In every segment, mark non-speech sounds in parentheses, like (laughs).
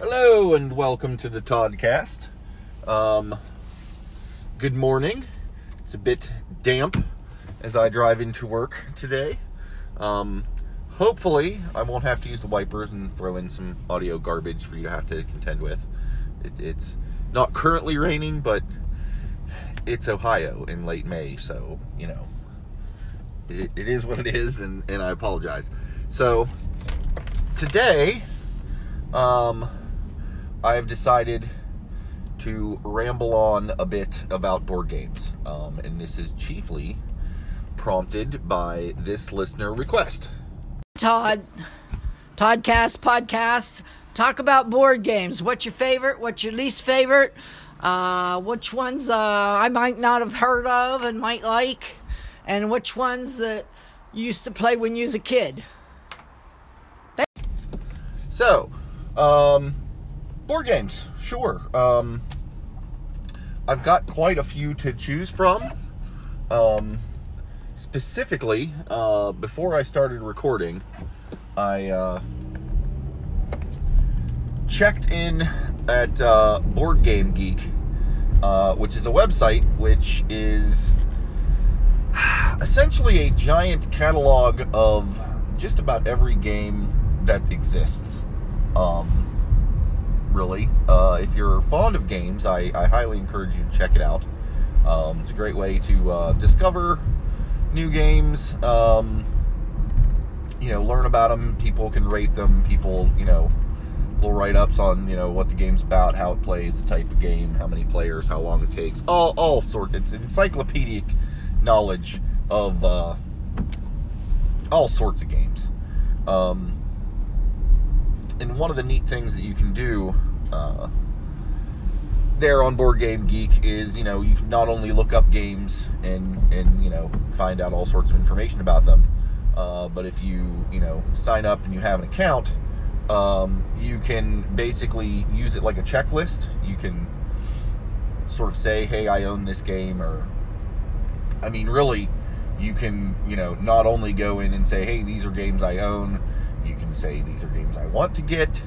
Hello and welcome to the Toddcast. Um, good morning. It's a bit damp as I drive into work today. Um, hopefully, I won't have to use the wipers and throw in some audio garbage for you to have to contend with. It, it's not currently raining, but it's Ohio in late May, so you know it, it is what it is, and, and I apologize. So today, um, I have decided to ramble on a bit about board games, um, and this is chiefly prompted by this listener request. Todd, Toddcast podcast. Talk about board games. What's your favorite? What's your least favorite? Uh, which ones uh, I might not have heard of and might like, and which ones that you used to play when you was a kid. So, um, board games, sure. Um, I've got quite a few to choose from. Um, specifically, uh, before I started recording, I uh, checked in at uh, Board Game Geek, uh, which is a website which is essentially a giant catalog of just about every game that exists. Um, really, uh, if you're fond of games, I, I, highly encourage you to check it out. Um, it's a great way to uh, discover new games. Um, you know, learn about them. People can rate them. People, you know, little write-ups on you know what the game's about, how it plays, the type of game, how many players, how long it takes, all all sorts. It's encyclopedic knowledge of uh, all sorts of games. Um, and one of the neat things that you can do uh, there on Board Game Geek is you know you can not only look up games and and you know find out all sorts of information about them, uh, but if you you know sign up and you have an account, um, you can basically use it like a checklist. You can sort of say, hey, I own this game, or I mean, really, you can you know not only go in and say, hey, these are games I own you can say these are games I want to get.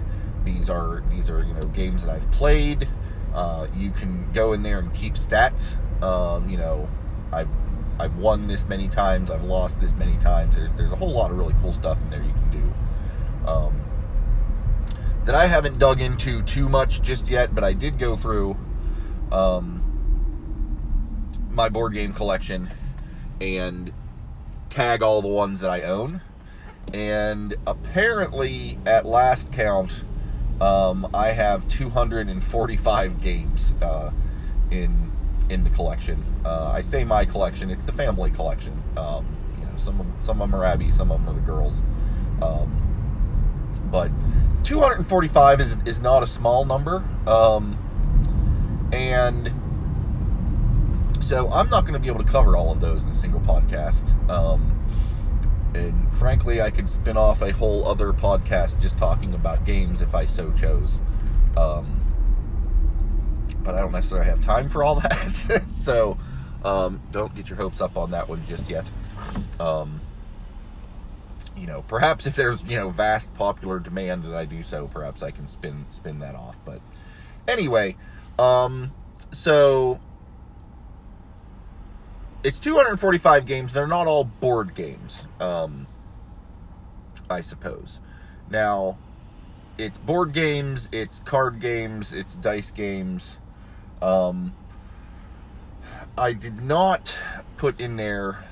These are these are you know games that I've played. Uh, you can go in there and keep stats. Um, you know, I've I've won this many times. I've lost this many times. There's there's a whole lot of really cool stuff in there you can do. Um, that I haven't dug into too much just yet, but I did go through um, my board game collection and tag all the ones that I own and apparently, at last count, um, I have 245 games uh, in in the collection. Uh, I say my collection; it's the family collection. Um, you know, some of, some of them are Abby, some of them are the girls. Um, but 245 is is not a small number, um, and so I'm not going to be able to cover all of those in a single podcast. Um, and frankly, I could spin off a whole other podcast just talking about games if I so chose. Um, but I don't necessarily have time for all (laughs) that. (laughs) so um, don't get your hopes up on that one just yet. Um, you know, perhaps if there's you know vast popular demand that I do so, perhaps I can spin spin that off. But anyway, um, so it's 245 games. They're not all board games, um, I suppose. Now, it's board games, it's card games, it's dice games. Um, I did not put in there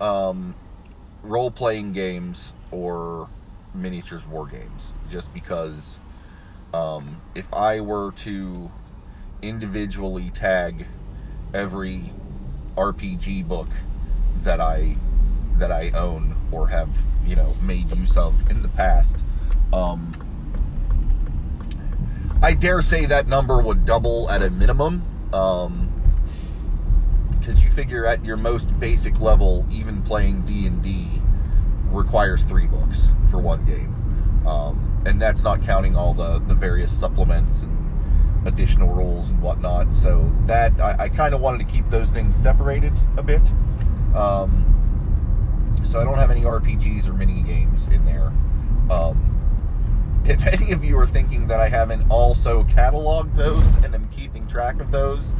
um, role playing games or miniatures war games just because um, if I were to individually tag every RPG book that I that I own or have you know made use of in the past. Um, I dare say that number would double at a minimum. Um, because you figure at your most basic level, even playing D and D requires three books for one game, um, and that's not counting all the the various supplements and additional rules and whatnot. So that I, I kind of wanted to keep those things separated a bit. Um, so I don't have any RPGs or mini games in there. Um, if (laughs) any of you are thinking that I haven't also cataloged those and am keeping track of those,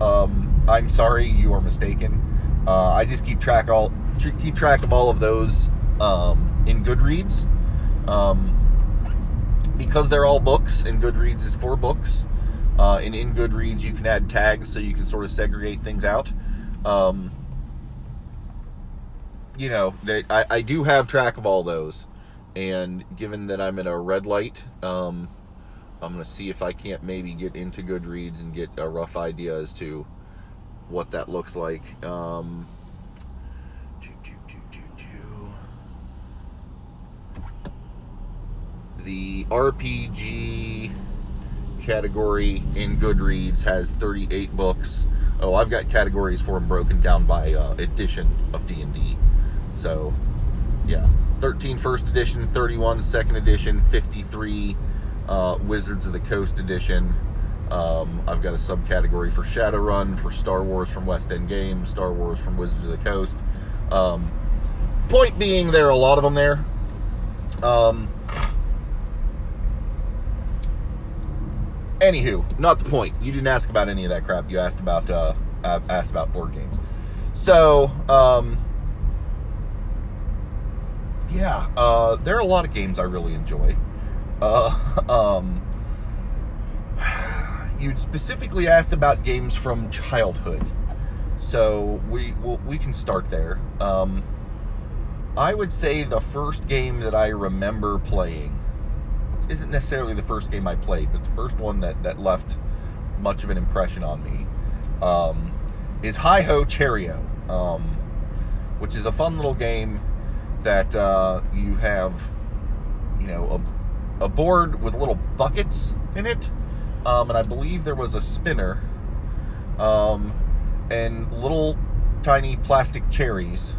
um, I'm sorry, you are mistaken. Uh, I just keep track all keep track of all of those um, in Goodreads. Um, because they're all books, and Goodreads is for books. Uh, and in Goodreads, you can add tags so you can sort of segregate things out. Um, you know, that I, I do have track of all those. And given that I'm in a red light, um, I'm going to see if I can't maybe get into Goodreads and get a rough idea as to what that looks like. Um, the RPG category in Goodreads has 38 books. Oh, I've got categories for them broken down by uh, edition of D&D. So, yeah, 13 first edition, 31 second edition, 53 uh, Wizards of the Coast edition. Um, I've got a subcategory for Shadowrun, for Star Wars from West End Games, Star Wars from Wizards of the Coast. Um, point being, there are a lot of them there. Um, anywho, not the point. You didn't ask about any of that crap. You asked about uh, asked about board games. So, um, yeah, uh, there are a lot of games I really enjoy. Uh, (laughs) um, you specifically asked about games from childhood, so we we'll, we can start there. Um, I would say the first game that I remember playing isn't necessarily the first game I played, but the first one that, that left much of an impression on me um, is Hi Ho Cherry-O, um, which is a fun little game that uh, you have, you know, a, a, board with little buckets in it, um, and I believe there was a spinner, um, and little tiny plastic cherries,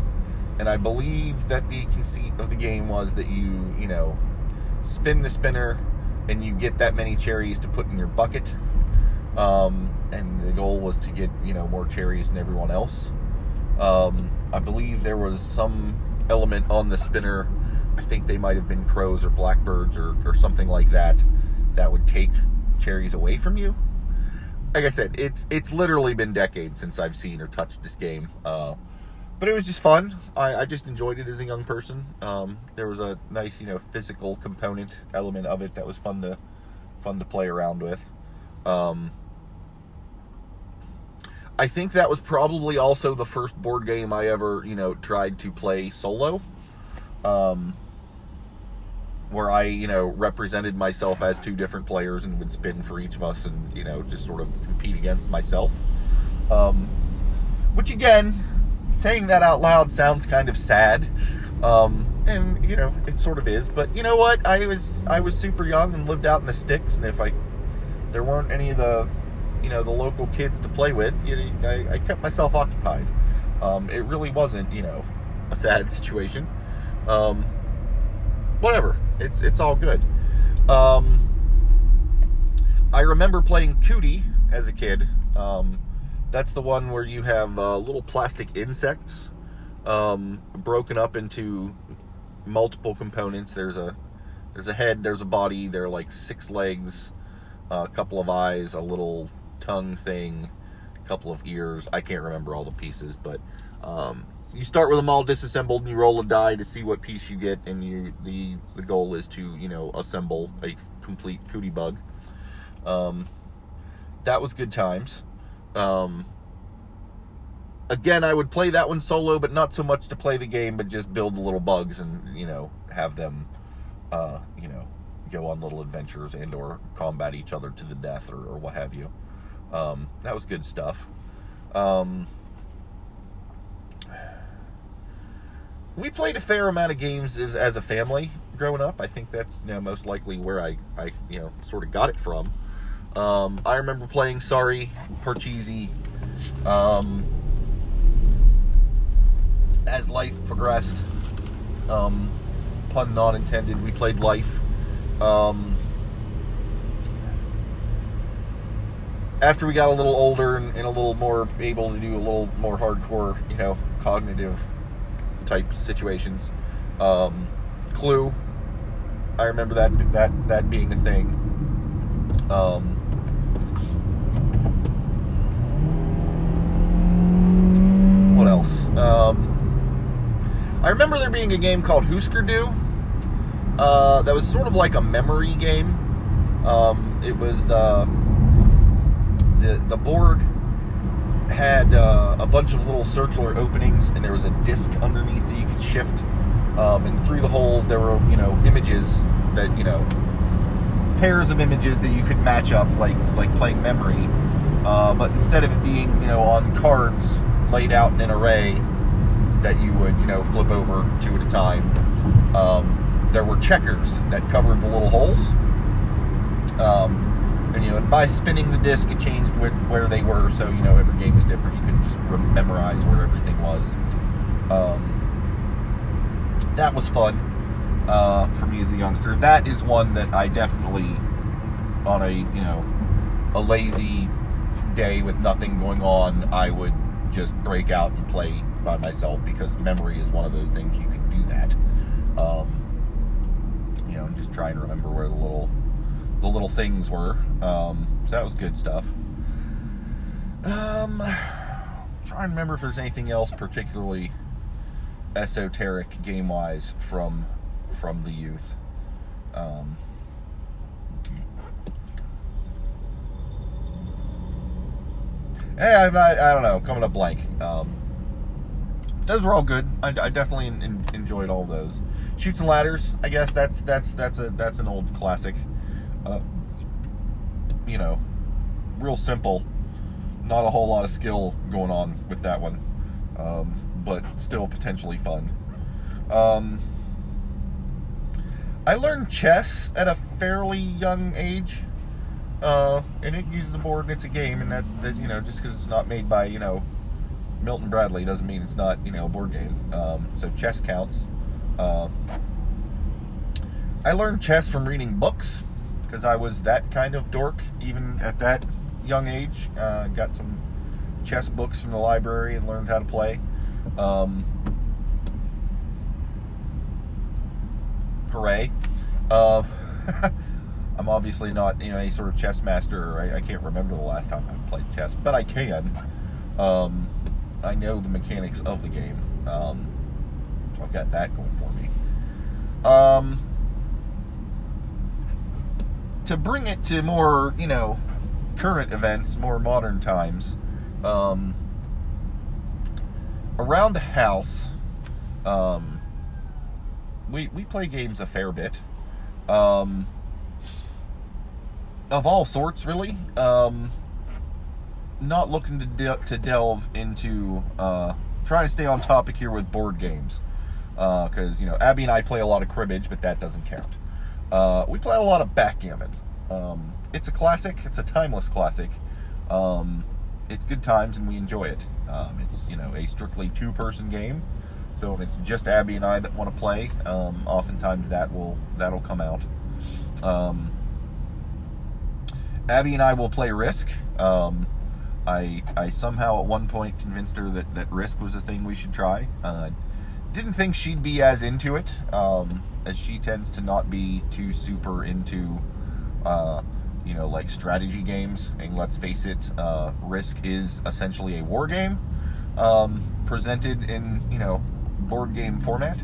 and I believe that the conceit of the game was that you, you know, spin the spinner and you get that many cherries to put in your bucket. Um, and the goal was to get you know more cherries than everyone else. Um, I believe there was some element on the spinner. I think they might have been crows or blackbirds or, or something like that that would take cherries away from you. Like I said, it's it's literally been decades since I've seen or touched this game. Uh, but it was just fun. I, I just enjoyed it as a young person. Um, there was a nice, you know, physical component element of it that was fun to fun to play around with. Um, I think that was probably also the first board game I ever, you know, tried to play solo. Um, where I, you know, represented myself as two different players and would spin for each of us and, you know, just sort of compete against myself. Um, which again, saying that out loud sounds kind of sad. Um, and you know, it sort of is. But you know what? I was I was super young and lived out in the sticks, and if I there weren't any of the you know the local kids to play with, I, I, kept myself occupied. Um, it really wasn't you know a sad situation. Um, whatever. It's it's all good. Um, I remember playing Cootie as a kid. Um, that's the one where you have uh, little plastic insects um, broken up into multiple components. There's a there's a head, there's a body, there are like six legs, uh, a couple of eyes, a little tongue thing, a couple of ears. I can't remember all the pieces, but um, you start with them all disassembled and you roll a die to see what piece you get, and you the the goal is to you know assemble a complete cootie bug. Um, that was good times. Um, again, I would play that one solo, but not so much to play the game, but just build the little bugs and you know have them, uh, you know, go on little adventures and or combat each other to the death or, or what have you. Um, that was good stuff. Um, we played a fair amount of games as, as a family growing up. I think that's you know most likely where I, I you know sort of got it from. Um, I remember playing Sorry, Parcheesi. Um, as life progressed, um, pun not intended, we played Life. Um, after we got a little older and, and, a little more able to do a little more hardcore, you know, cognitive type situations, um, Clue, I remember that that that being a thing. Um, what else? Um, I remember there being a game called Husker Du. Uh, that was sort of like a memory game. Um, it was uh, the the board had uh, a bunch of little circular openings, and there was a disc underneath that you could shift. Um, and through the holes, there were you know images that you know pairs of images that you could match up, like like playing memory. Uh, but instead of it being you know on cards laid out in an array that you would you know flip over two at a time, um, there were checkers that covered the little holes. Um, and you know, and by spinning the disc, it changed where, where they were. So you know, every game was different. You couldn't just memorize where everything was. Um, that was fun uh, for me as a youngster. That is one that I definitely, on a you know, a lazy day with nothing going on, I would just break out and play by myself because memory is one of those things you can do that. Um, you know, and just try and remember where the little the little things were. Um, so that was good stuff. Um, trying to remember if there's anything else particularly esoteric game wise from from the youth. Um, hey, not, I don't know, coming up blank. Um, those were all good. I, I definitely in, in, enjoyed all those. Chutes and ladders. I guess that's that's that's a that's an old classic. Uh, you know, real simple. Not a whole lot of skill going on with that one, um, but still potentially fun. Um, I learned chess at a fairly young age, uh, and it uses a board and it's a game, and that's that you know just because it's not made by you know Milton Bradley doesn't mean it's not you know a board game. Um, so chess counts. Uh, I learned chess from reading books because I was that kind of dork even at that young age. Uh, got some chess books from the library and learned how to play. Um, hooray! Uh, (laughs) I'm obviously not you know any sort of chess master. I, I, can't remember the last time I played chess, but I can. Um, I know the mechanics of the game. Um, so I've got that going for me. Um, to bring it to more, you know, current events, more modern times, um, around the house, um, we we play games a fair bit, um, of all sorts, really. Um, not looking to de- to delve into uh, trying to stay on topic here with board games, because uh, you know Abby and I play a lot of cribbage, but that doesn't count. Uh, we play a lot of backgammon. Um, it's a classic. It's a timeless classic. Um, it's good times and we enjoy it. Um, it's you know a strictly two-person game, so if it's just Abby and I that want to play, um, oftentimes that will that'll come out. Abby and I will play Risk. Um, I I somehow at one point convinced her that that Risk was a thing we should try. Uh, didn't think she'd be as into it, um, as she tends to not be too super into, uh, you know, like strategy games. And let's face it, uh, Risk is essentially a war game um, presented in you know board game format.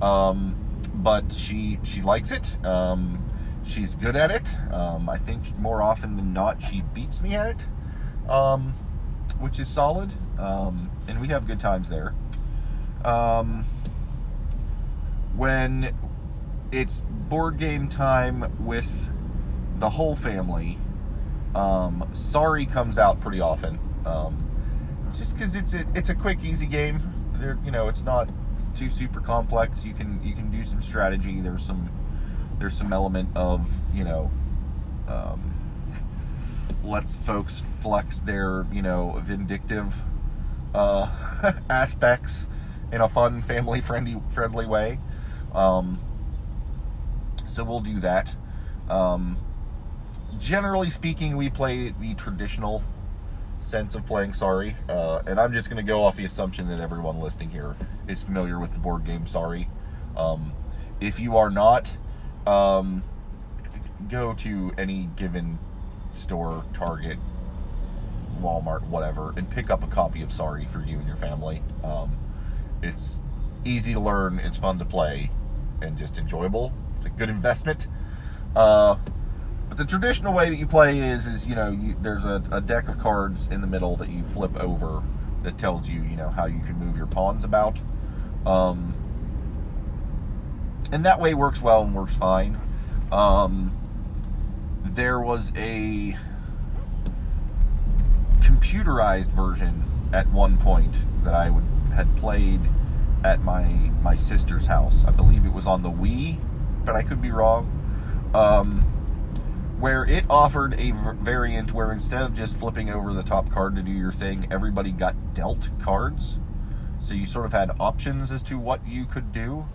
Um, but she she likes it. Um, she's good at it. Um, I think more often than not, she beats me at it, um, which is solid. Um, and we have good times there um, when it's board game time with the whole family, um, Sorry comes out pretty often. Um, just because it's a, it's a quick, easy game. There, you know, it's not too super complex. You can you can do some strategy. There's some there's some element of you know um, lets folks flex their you know vindictive uh, (laughs) aspects in a fun, family friendly friendly way. Um, so we'll do that. Um, generally speaking, we play the traditional sense of playing Sorry, uh, and I'm just going to go off the assumption that everyone listening here is familiar with the board game Sorry. Um, if you are not, Um, go to any given store, Target, Walmart, whatever, and pick up a copy of Sorry for you and your family. Um, it's easy to learn, it's fun to play, and just enjoyable. It's a good investment. Uh, but the traditional way that you play is, is you know, you, there's a, a deck of cards in the middle that you flip over that tells you, you know, how you can move your pawns about. Um, and that way works well and works fine. Um, there was a computerized version at one point that I would had played at my my sister's house. I believe it was on the Wii, but I could be wrong. Um, where it offered a variant where instead of just flipping over the top card to do your thing, everybody got dealt cards. So you sort of had options as to what you could do.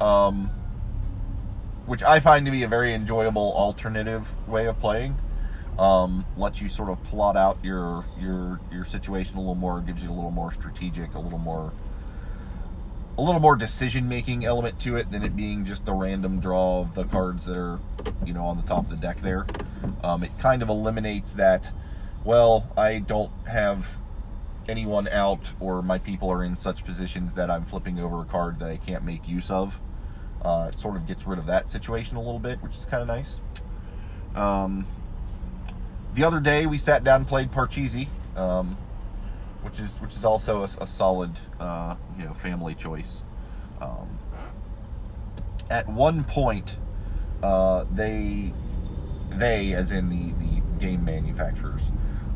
Um, which I find to be a very enjoyable alternative way of playing. Um, lets you sort of plot out your your your situation a little more, gives you a little more strategic, a little more a little more decision making element to it than it being just the random draw of the cards that are you know on the top of the deck there. Um, it kind of eliminates that. Well, I don't have anyone out, or my people are in such positions that I'm flipping over a card that I can't make use of. Uh, it sort of gets rid of that situation a little bit, which is kind of nice. Um, the other day we sat down and played Parcheesi, um, which is which is also a, a solid uh, you know family choice. Um, at one point, uh, they they as in the the game manufacturers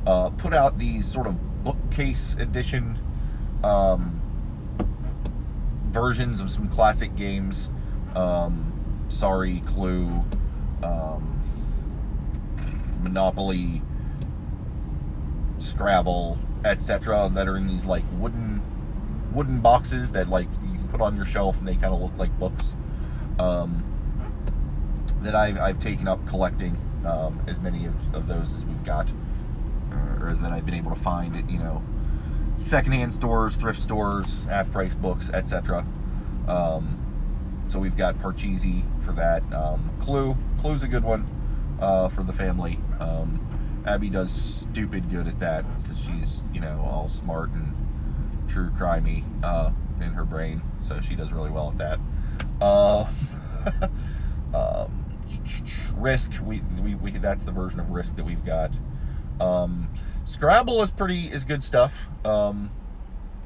uh, put out these sort of bookcase edition um, versions of some classic games. Um, Sorry, Clue, um, Monopoly, Scrabble, etc. That are in these like wooden wooden boxes that like you can put on your shelf and they kind of look like books. Um, that I've, I've taken up collecting um, as many of, of those as we've got, or as that I've been able to find at you know secondhand stores, thrift stores, half price books, etc. Um, so we've got Parcheesi for that. Um, Clue, Clue's a good one uh, for the family. Um, Abby does stupid good at that because she's you know all smart and true crimey uh, in her brain, so she does really well at that. Uh, (laughs) um, Risk, we, we, we that's the version of Risk that we've got. Um, Scrabble is pretty is good stuff. Um,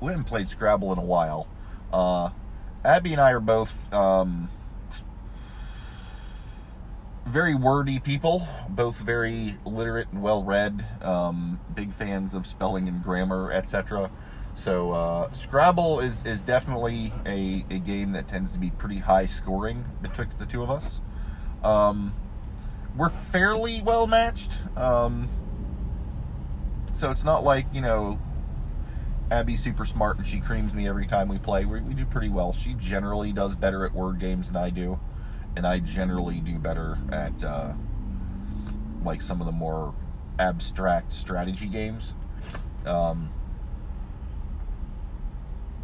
we haven't played Scrabble in a while. Uh, Abby and I are both um, very wordy people, both very literate and well read, um, big fans of spelling and grammar, etc. So uh, Scrabble is is definitely a, a game that tends to be pretty high scoring betwixt the two of us. Um, we're fairly well matched. Um, so it's not like, you know, Abby's super smart and she creams me every time we play. We, we do pretty well. She generally does better at word games than I do. And I generally do better at, uh, like, some of the more abstract strategy games. Um,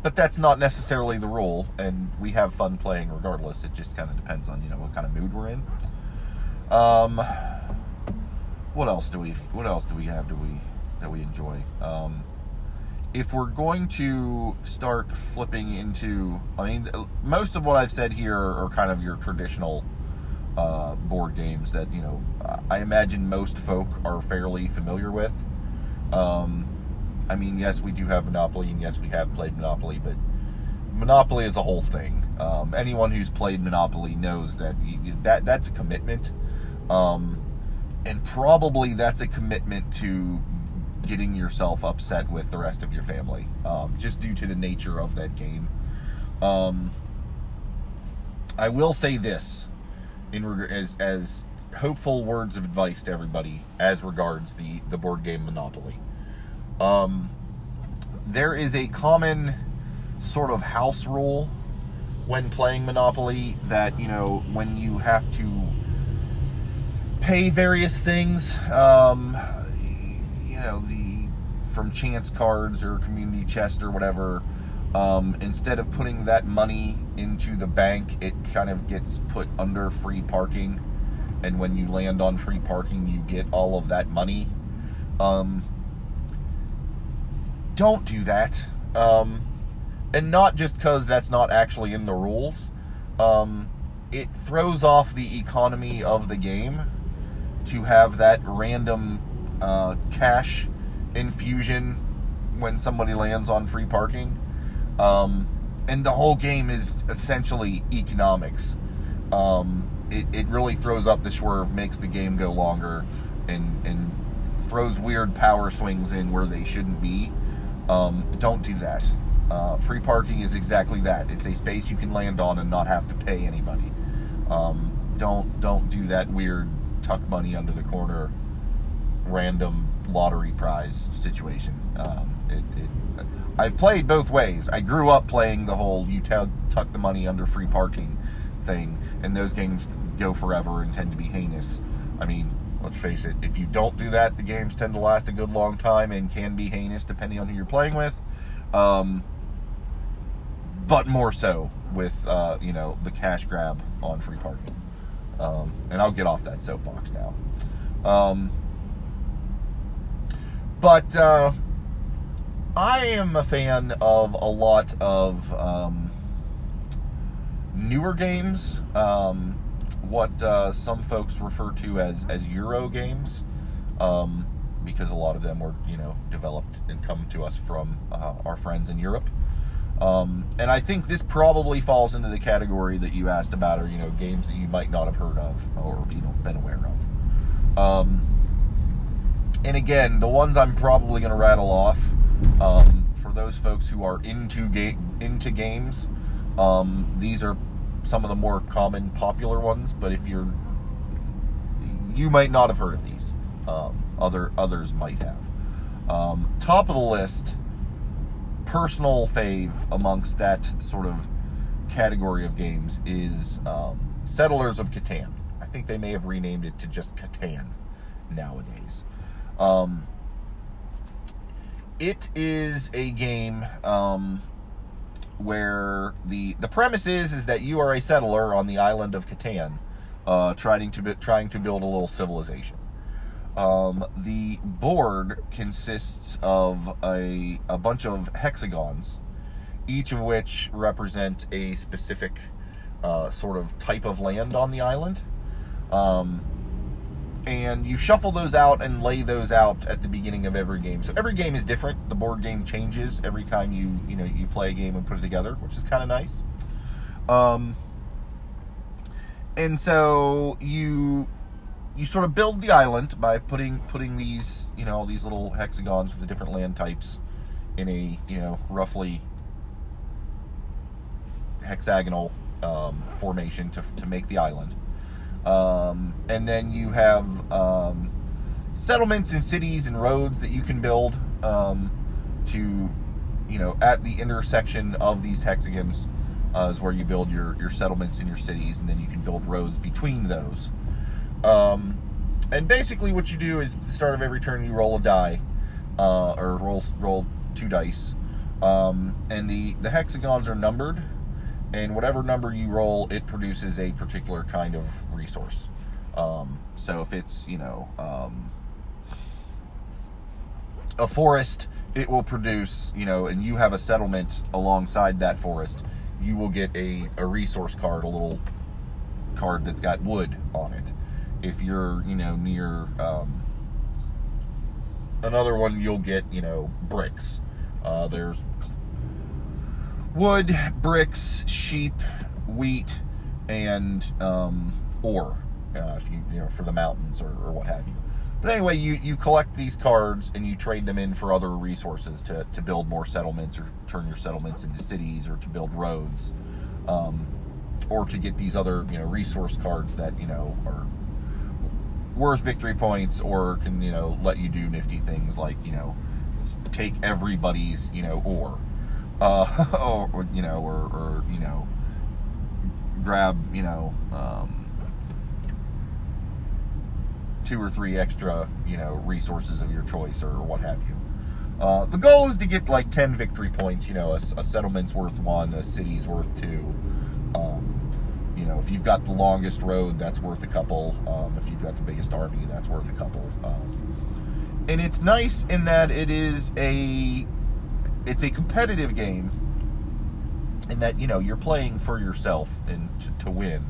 but that's not necessarily the rule, and we have fun playing regardless. It just kind of depends on, you know, what kind of mood we're in. Um, what else do we, what else do we have do we, that we enjoy? Um, if we're going to start flipping into, I mean, most of what I've said here are kind of your traditional uh, board games that you know I imagine most folk are fairly familiar with. Um, I mean, yes, we do have Monopoly, and yes, we have played Monopoly, but Monopoly is a whole thing. Um, anyone who's played Monopoly knows that you, that that's a commitment, um, and probably that's a commitment to getting yourself upset with the rest of your family, um, just due to the nature of that game. Um, I will say this, in reg- as as hopeful words of advice to everybody as regards the the board game Monopoly. Um, there is a common sort of house rule when playing Monopoly that you know when you have to pay various things. Um, know the from chance cards or community chest or whatever Um, instead of putting that money into the bank, it kind of gets put under free parking. And when you land on free parking, you get all of that money. Um, don't do that. Um, and not just because that's not actually in the rules. Um, it throws off the economy of the game to have that random uh, cash infusion when somebody lands on free parking. Um, and the whole game is essentially economics. Um, it, it really throws up the swerve, makes the game go longer, and, and throws weird power swings in where they shouldn't be. Um, don't do that. Uh, free parking is exactly that. It's a space you can land on and not have to pay anybody. Um, don't don't do that weird tuck money under the corner, random lottery prize situation. Um, it, it, I've played both ways. I grew up playing the whole you tuck the money under free parking thing, and those games go forever and tend to be heinous. I mean, let's face it, if you don't do that, the games tend to last a good long time and can be heinous depending on who you're playing with. Um, but more so with uh, you know the cash grab on free parking. Um, and I'll get off that soapbox now. Um, but uh, I am a fan of a lot of um, newer games, um, what uh, some folks refer to as as Euro games, um, because a lot of them were you know developed and come to us from uh, our friends in Europe. Um, and I think this probably falls into the category that you asked about, or you know, games that you might not have heard of or you know been aware of. Um, and again, the ones I'm probably going to rattle off um, for those folks who are into into games. Um, these are some of the more common, popular ones. But if you're, you might not have heard of these. Um, other others might have. Um, top of the list personal fave amongst that sort of category of games is um, Settlers of Catan. I think they may have renamed it to just Catan nowadays. Um, it is a game um, where the the premise is is that you are a settler on the island of Catan, uh, trying to trying to build a little civilization. Um, the board consists of a, a bunch of hexagons, each of which represent a specific uh, sort of type of land on the island. Um, and you shuffle those out and lay those out at the beginning of every game. So every game is different. The board game changes every time you you know you play a game and put it together, which is kind of nice. Um, and so you you sort of build the island by putting putting these you know all these little hexagons with the different land types in a you know roughly hexagonal um, formation to, to make the island um, and then you have um, settlements and cities and roads that you can build um, to you know at the intersection of these hexagons uh, is where you build your your settlements and your cities and then you can build roads between those. Um, and basically, what you do is at the start of every turn, you roll a die, uh, or roll roll two dice, um, and the the hexagons are numbered, and whatever number you roll, it produces a particular kind of resource. Um, so if it's you know um, a forest, it will produce you know, and you have a settlement alongside that forest, you will get a a resource card, a little card that's got wood on it if you're you know near um, another one you'll get you know bricks uh, there's wood bricks sheep wheat and um, ore uh, if you you know for the mountains or, or what have you. But anyway you you collect these cards and you trade them in for other resources to, to build more settlements or turn your settlements into cities or to build roads um, or to get these other you know resource cards that you know are worth victory points or can you know let you do nifty things like you know take everybody's you know ore uh, (laughs) or you know or, or you know grab you know um, two or three extra you know resources of your choice or what have you Uh, the goal is to get like 10 victory points. You know, a, a settlement's worth one, a city's worth two. Um, you know, if you've got the longest road, that's worth a couple. Um, if you've got the biggest army, that's worth a couple. Um, and it's nice in that it is a it's a competitive game in that you know you're playing for yourself and to, to win.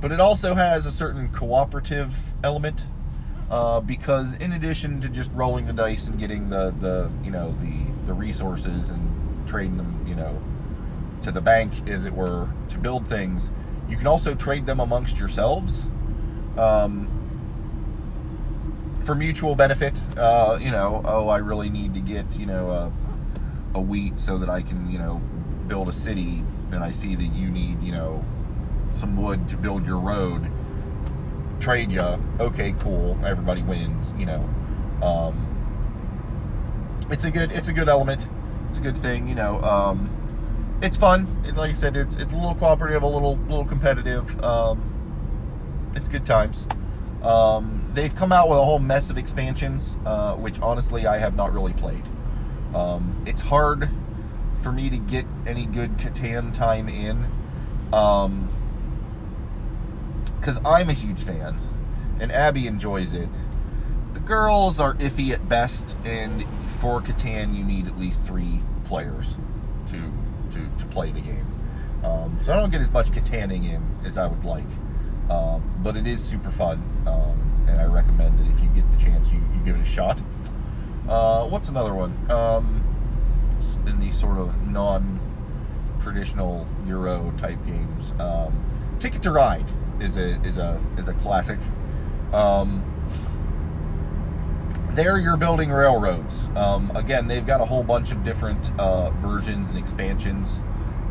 But it also has a certain cooperative element uh, because in addition to just rolling the dice and getting the the you know the the resources and trading them you know to the bank as it were to build things you can also trade them amongst yourselves um, for mutual benefit. Uh, you know oh i really need to get you know a wheat so that i can you know build a city and i see that you need you know some wood to build your road trade you okay cool. Everybody wins you know. Um, it's a good it's a good element. It's a good thing you know. Um, it's fun. It, like i said it's it's a little cooperative a little little competitive. Um, it's good times. Um, they've come out with a whole mess of expansions uh, which honestly i have not really played um, it's hard for me to get any good Catan time in. Um, because I'm a huge fan, and Abby enjoys it. The girls are iffy at best, and for Catan, you need at least three players to to, to play the game. Um, so I don't get as much Cataning in as I would like, um, but it is super fun, um, and I recommend that if you get the chance, you, you give it a shot. Uh, what's another one? Um, in these sort of non-traditional Euro type games, um, Ticket to Ride is a is a is a classic. Um, there, you're building railroads. Um, again, they've got a whole bunch of different uh, versions and expansions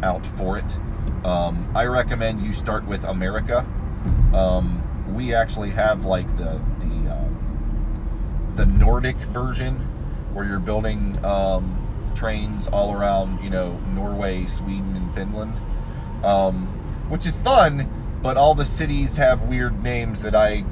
out for it. Um, I recommend you start with America. Um, we actually have like the the the Nordic version where you're building um, trains all around, you know, Norway, Sweden, and Finland, um, which is fun but all the cities have weird names that I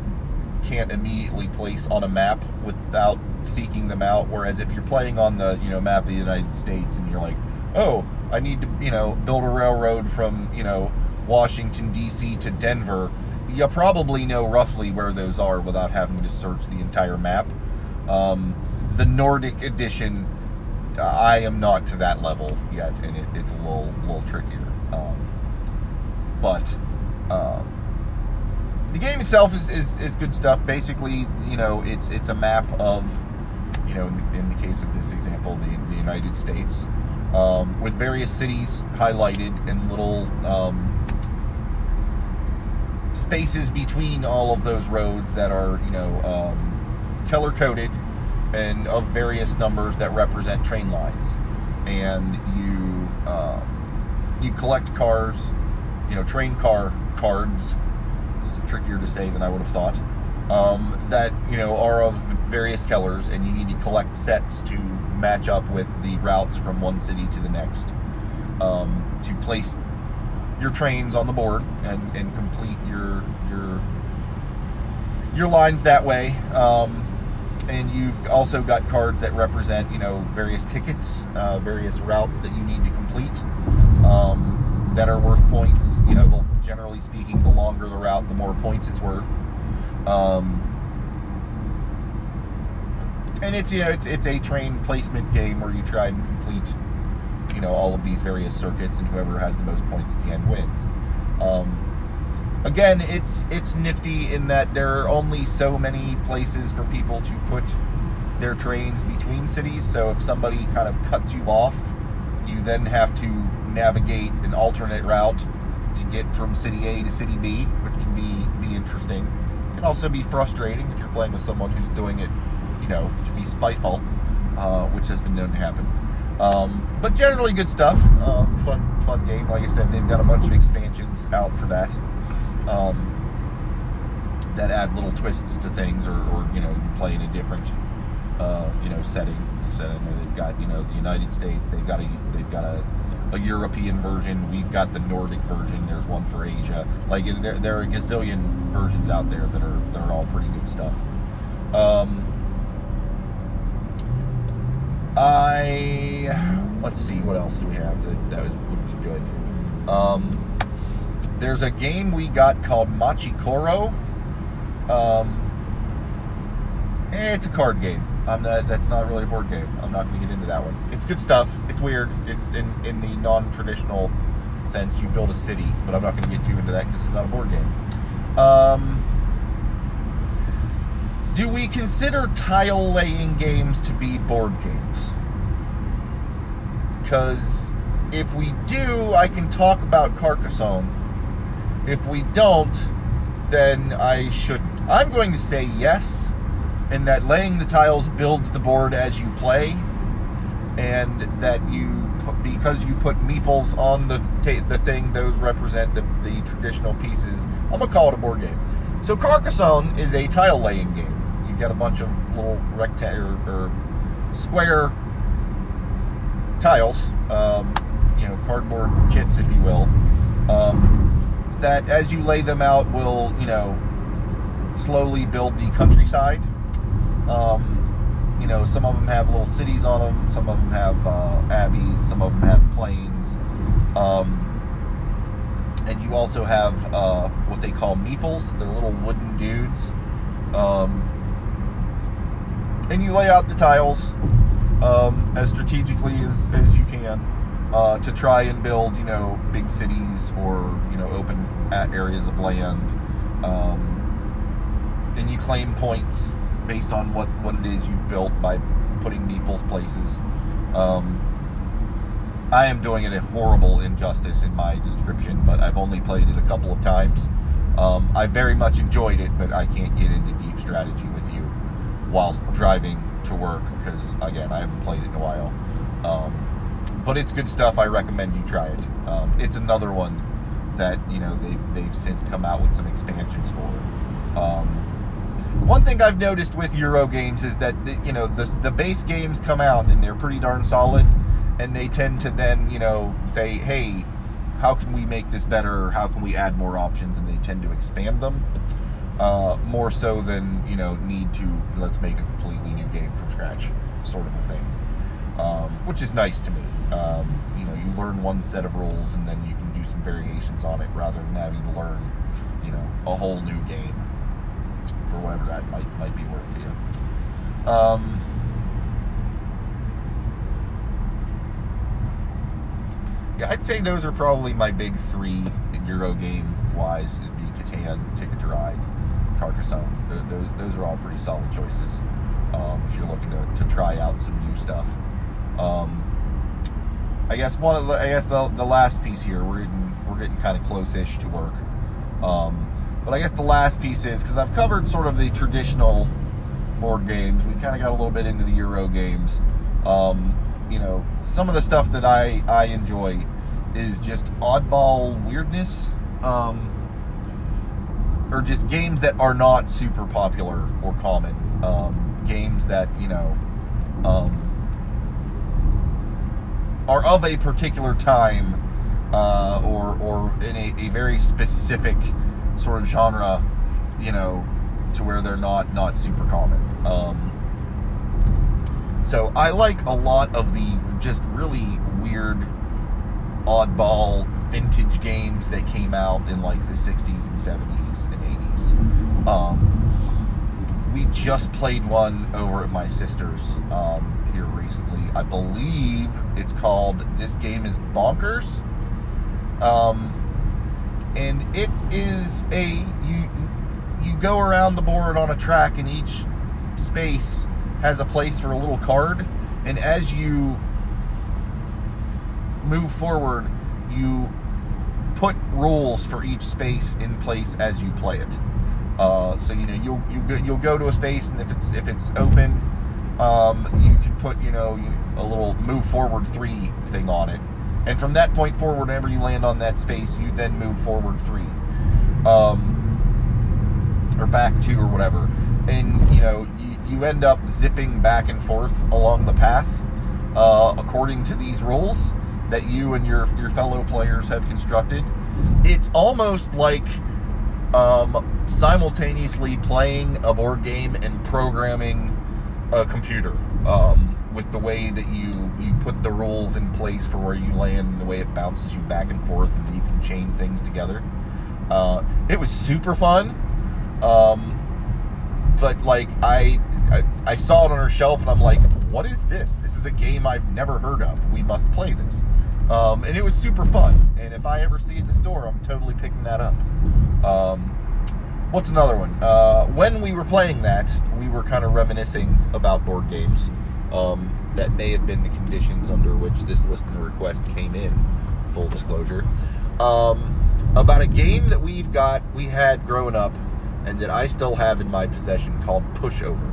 can't immediately place on a map without seeking them out. Whereas if you're playing on the you know map of the United States and you're like, oh, I need to you know build a railroad from you know Washington D.C. to Denver, you probably know roughly where those are without having to search the entire map. Um, the Nordic edition, I am not to that level yet, and it, it's a little little trickier. Um, but um, the game itself is, is, is good stuff. Basically, you know, it's it's a map of, you know, in, in the case of this example, the, the United States, um, with various cities highlighted and little um, spaces between all of those roads that are, you know, um, color coded and of various numbers that represent train lines. And you um, you collect cars, you know, train car cards. It's trickier to say than I would have thought. Um, that you know are of various colors, and you need to collect sets to match up with the routes from one city to the next um, to place your trains on the board and, and complete your your your lines that way. Um, and you've also got cards that represent you know various tickets, uh, various routes that you need to complete um, that are worth points. You know, generally speaking, the longer the route, the more points it's worth. Um, and it's you know it's it's a train placement game where you try and complete you know all of these various circuits, and whoever has the most points at the end wins. Um, again, it's it's nifty in that there are only so many places for people to put their trains between cities. So if somebody kind of cuts you off, you then have to navigate an alternate route to get from city A to city B, which can be be interesting. It can also be frustrating if you're playing with someone who's doing it, you know, to be spiteful, uh, which has been known to happen. Um, but generally good stuff. Uh, fun fun game. Like I said, they've got a bunch of expansions out for that. Um, that add little twists to things, or, or you know, play in a different, uh, you know, setting. Like I said, I know they've got you know the United States. They've got a they've got a a European version. We've got the Nordic version. There's one for Asia. Like there, there are a gazillion versions out there that are that are all pretty good stuff. Um, I let's see what else do we have that that was, would be good. Um, there's a game we got called Machi Koro. Um, eh, it's a card game. I'm not. That's not really a board game. I'm not going to get into that one. It's good stuff. It's weird. It's in in the non-traditional sense. You build a city, but I'm not going to get too into that because it's not a board game. Um, do we consider tile laying games to be board games? Because if we do, I can talk about Carcassonne. If we don't, then I shouldn't. I'm going to say yes, and that laying the tiles builds the board as you play, and that you because you put meeples on the the thing, those represent the, the traditional pieces. I'm gonna call it a board game. So Carcassonne is a tile laying game You've got a bunch of little rectangular or square tiles, um, you know, cardboard chits, if you will, um, that as you lay them out will, you know, slowly build the countryside. Um, you know, some of them have little cities on them, some of them have uh, abbeys, some of them have plains. Um, and you also have uh, what they call meeples. They're little wooden dudes. Um, and you lay out the tiles um, as strategically as, as you can uh, to try and build, you know, big cities or you know open areas of land. Um, and you claim points based on what what it is you've built by putting meeples places. Um, I am doing it a horrible injustice in my description, but I've only played it a couple of times. Um, I very much enjoyed it, but I can't get into deep strategy with you whilst driving to work because again I haven't played it in a while. Um, but it's good stuff. I recommend you try it. Um, it's another one that you know they they've since come out with some expansions for. Um, one thing I've noticed with Euro games is that you know the the base games come out and they're pretty darn solid, and they tend to then you know say, hey, how can we make this better? Or how can we add more options? And they tend to expand them uh, more so than you know need to let's make a completely new game from scratch sort of a thing um, which is nice to me um, you know you learn one set of rules and then you can do some variations on it rather than having to learn you know a whole new game for whatever that might might be worth to you um, yeah I'd say those are probably my big three Euro game wise it'd be Catan Ticket to Ride Carcassonne. Those, those are all pretty solid choices um, if you're looking to, to try out some new stuff. Um, I guess one of the, I guess the, the last piece here we're getting we're getting kind of close-ish to work. Um, but I guess the last piece is because I've covered sort of the traditional board games. We kind of got a little bit into the Euro games. Um, you know, some of the stuff that I I enjoy is just oddball weirdness. Um, or just games that are not super popular or common. Um, games that you know um, are of a particular time uh, or or in a, a, very specific sort of genre, you know, to where they're not not super common. Um, so I like a lot of the just really weird, oddball vintage games that came out in like the 60s and 70s and 80s. Um, we just played one over at my sister's um, here recently. I believe it's called This Game is Bonkers. Um, and it is a you you go around the board on a track and each space has a place for a little card and as you move forward you put rules for each space in place as you play it. Uh, so you know you'll you go, you'll go to a space, and if it's if it's open, um, you can put you know a little move forward three thing on it, and from that point forward, whenever you land on that space, you then move forward three, um, or back two or whatever, and you know you, you end up zipping back and forth along the path uh, according to these rules that you and your your fellow players have constructed. It's almost like um, simultaneously playing a board game and programming a computer. Um, with the way that you you put the rules in place for where you land and the way it bounces you back and forth and you can chain things together. Uh, it was super fun. Um, but like I, I I saw it on her shelf and I'm like, what is this? This is a game I've never heard of. We must play this. Um, and it was super fun. And if I ever see it in the store, I'm totally picking that up. Um, what's another one? Uh, when we were playing that, we were kind of reminiscing about board games. Um, that may have been the conditions under which this listener request came in. Full disclosure. Um, about a game that we've got, we had growing up, and that I still have in my possession called Pushover.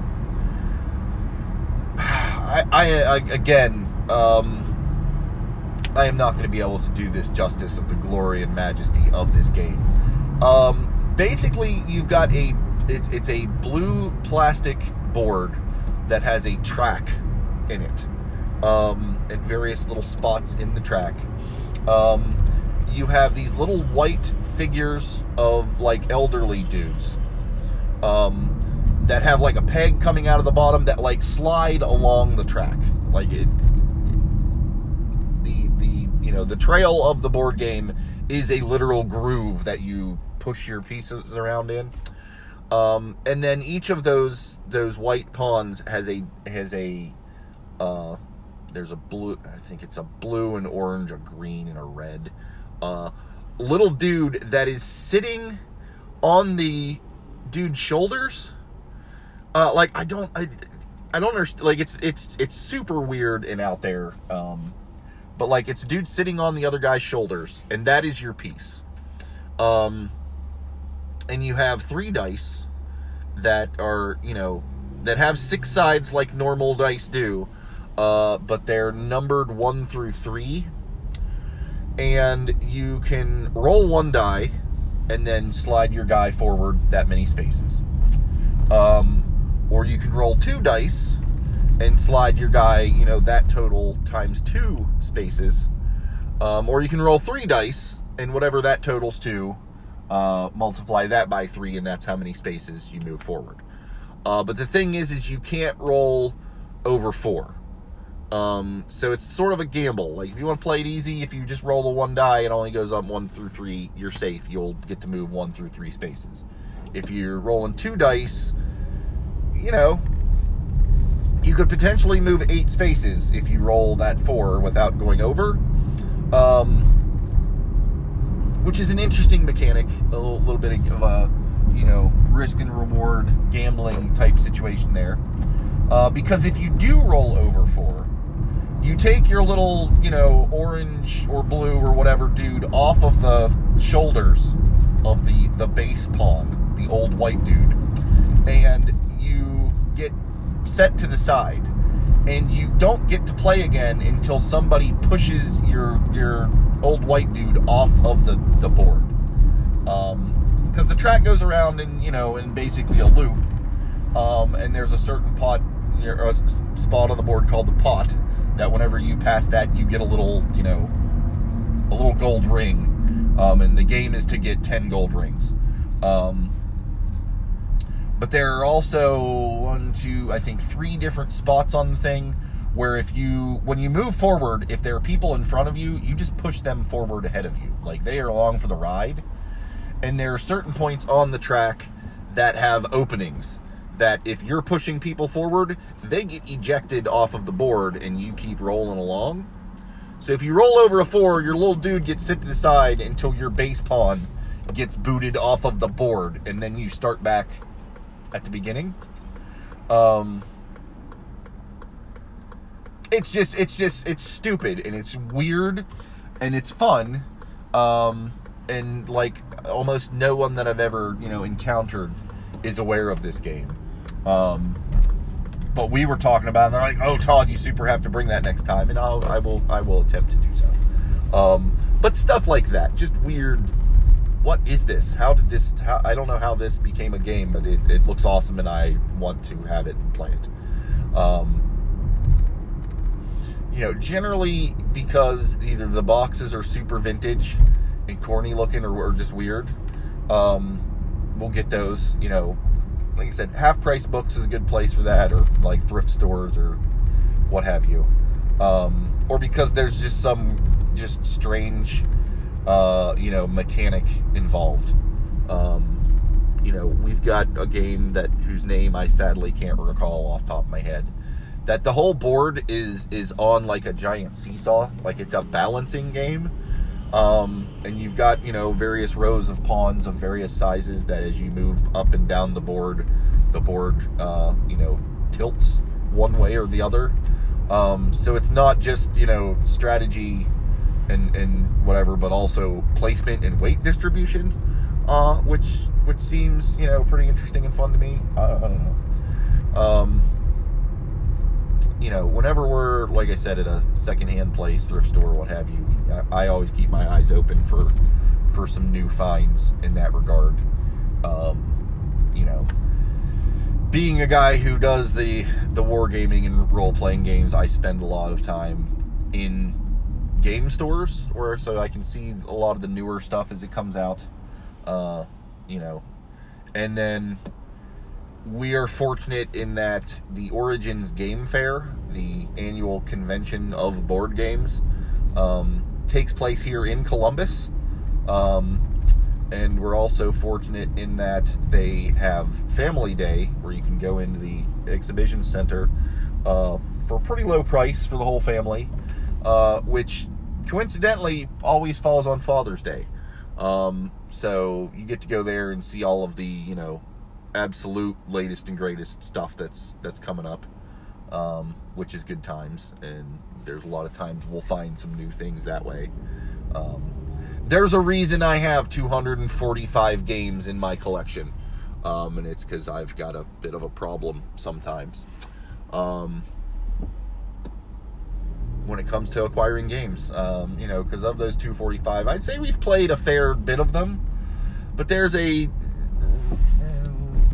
(sighs) I, I, again, um, I am not going to be able to do this justice of the glory and majesty of this game. Um, basically, you've got a it's it's a blue plastic board that has a track in it, um, and various little spots in the track. Um, you have these little white figures of like elderly dudes um, that have like a peg coming out of the bottom that like slide along the track. Like it, the the you know the trail of the board game is a literal groove that you push your pieces around in. Um, and then each of those those white pawns has a has a uh, there's a blue I think it's a blue and orange, a green and a red uh, little dude that is sitting on the dude's shoulders. Uh, like I don't, I, I don't understand. Like it's it's it's super weird and out there. Um, but like it's dude sitting on the other guy's shoulders, and that is your piece. Um, and you have three dice that are you know that have six sides like normal dice do, uh, but they're numbered one through three and you can roll one die and then slide your guy forward that many spaces. Um, or you can roll two dice and slide your guy, you know, that total times two spaces. Um, or you can roll three dice and whatever that totals to, uh, multiply that by three, and that's how many spaces you move forward. Uh, but the thing is, is you can't roll over four. Um, so it's sort of a gamble. Like if you want to play it easy, if you just roll a one die, it only goes up one through three. You're safe. You'll get to move one through three spaces. If you're rolling two dice, you know, you could potentially move eight spaces if you roll that four without going over. Um, which is an interesting mechanic, a little, little bit of a, you know, risk and reward gambling type situation there. Uh, because if you do roll over four, you take your little, you know, orange or blue or whatever dude off of the shoulders of the the base pawn, the old white dude, and you get set to the side, and you don't get to play again until somebody pushes your your old white dude off of the the board, because um, the track goes around in you know in basically a loop, um, and there's a certain pot, a spot on the board called the pot that whenever you pass that, you get a little, you know, a little gold ring. Um, and the game is to get 10 gold rings. Um, but there are also one, two, I think three different spots on the thing where if you, when you move forward, if there are people in front of you, you just push them forward ahead of you. Like they are along for the ride. And there are certain points on the track that have openings that if you're pushing people forward, they get ejected off of the board and you keep rolling along. So if you roll over a four, your little dude gets sit to the side until your base pawn gets booted off of the board, and then you start back at the beginning. Um, it's just, it's just, it's stupid and it's weird and it's fun. Um, and like almost no one that I've ever, you know, encountered is aware of this game. Um, but we were talking about, it and they're like, "Oh, Todd, you super have to bring that next time," and I'll, I will, I will attempt to do so. Um, but stuff like that, just weird. What is this? How did this? How, I don't know how this became a game, but it, it looks awesome, and I want to have it and play it. Um, you know, generally because either the boxes are super vintage and corny looking, or, or just weird. Um, we'll get those, you know, like I said, half price books is a good place for that, or like thrift stores or what have you, um, or because there's just some just strange, uh, you know, mechanic involved. Um, you know, we've got a game that whose name I sadly can't recall off top of my head. That the whole board is is on like a giant seesaw, like it's a balancing game. Um, and you've got you know various rows of pawns of various sizes that as you move up and down the board, the board uh, you know tilts one way or the other. Um, so it's not just you know strategy and and whatever, but also placement and weight distribution, uh, which which seems you know pretty interesting and fun to me. I, I don't know. Um, you know, whenever we're like I said at a secondhand place, thrift store, what have you, I, I always keep my eyes open for for some new finds in that regard. Um, you know, being a guy who does the the wargaming and role playing games, I spend a lot of time in game stores where so I can see a lot of the newer stuff as it comes out. Uh, you know, and then we are fortunate in that the Origins Game Fair, the annual convention of board games, um, takes place here in Columbus. Um, and we're also fortunate in that they have Family Day, where you can go into the exhibition center uh, for a pretty low price for the whole family, uh, which coincidentally always falls on Father's Day. Um, so you get to go there and see all of the, you know, absolute latest and greatest stuff that's that's coming up, um, which is good times. And there's a lot of times we'll find some new things that way. Um, there's a reason I have 245 games in my collection, um, and it's because I've got a bit of a problem sometimes. Um, when it comes to acquiring games, um, you know, because of those 245, I'd say we've played a fair bit of them, but there's a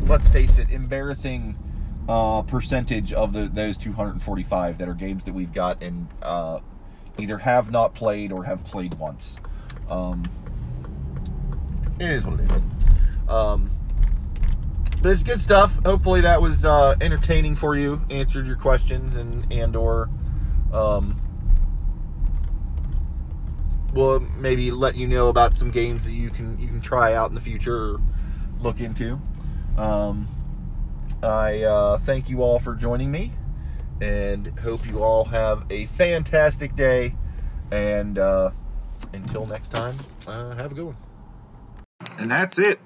let's face it, embarrassing uh, percentage of the, those 245 that are games that we've got and uh, either have not played or have played once. Um, it is what it is. Um, but it's good stuff. Hopefully that was uh, entertaining for you, answered your questions, and and or um, will maybe let you know about some games that you can you can try out in the future or look into. Um, I uh, thank you all for joining me, and hope you all have a fantastic day. And uh, until next time, uh, have a good one. And that's it.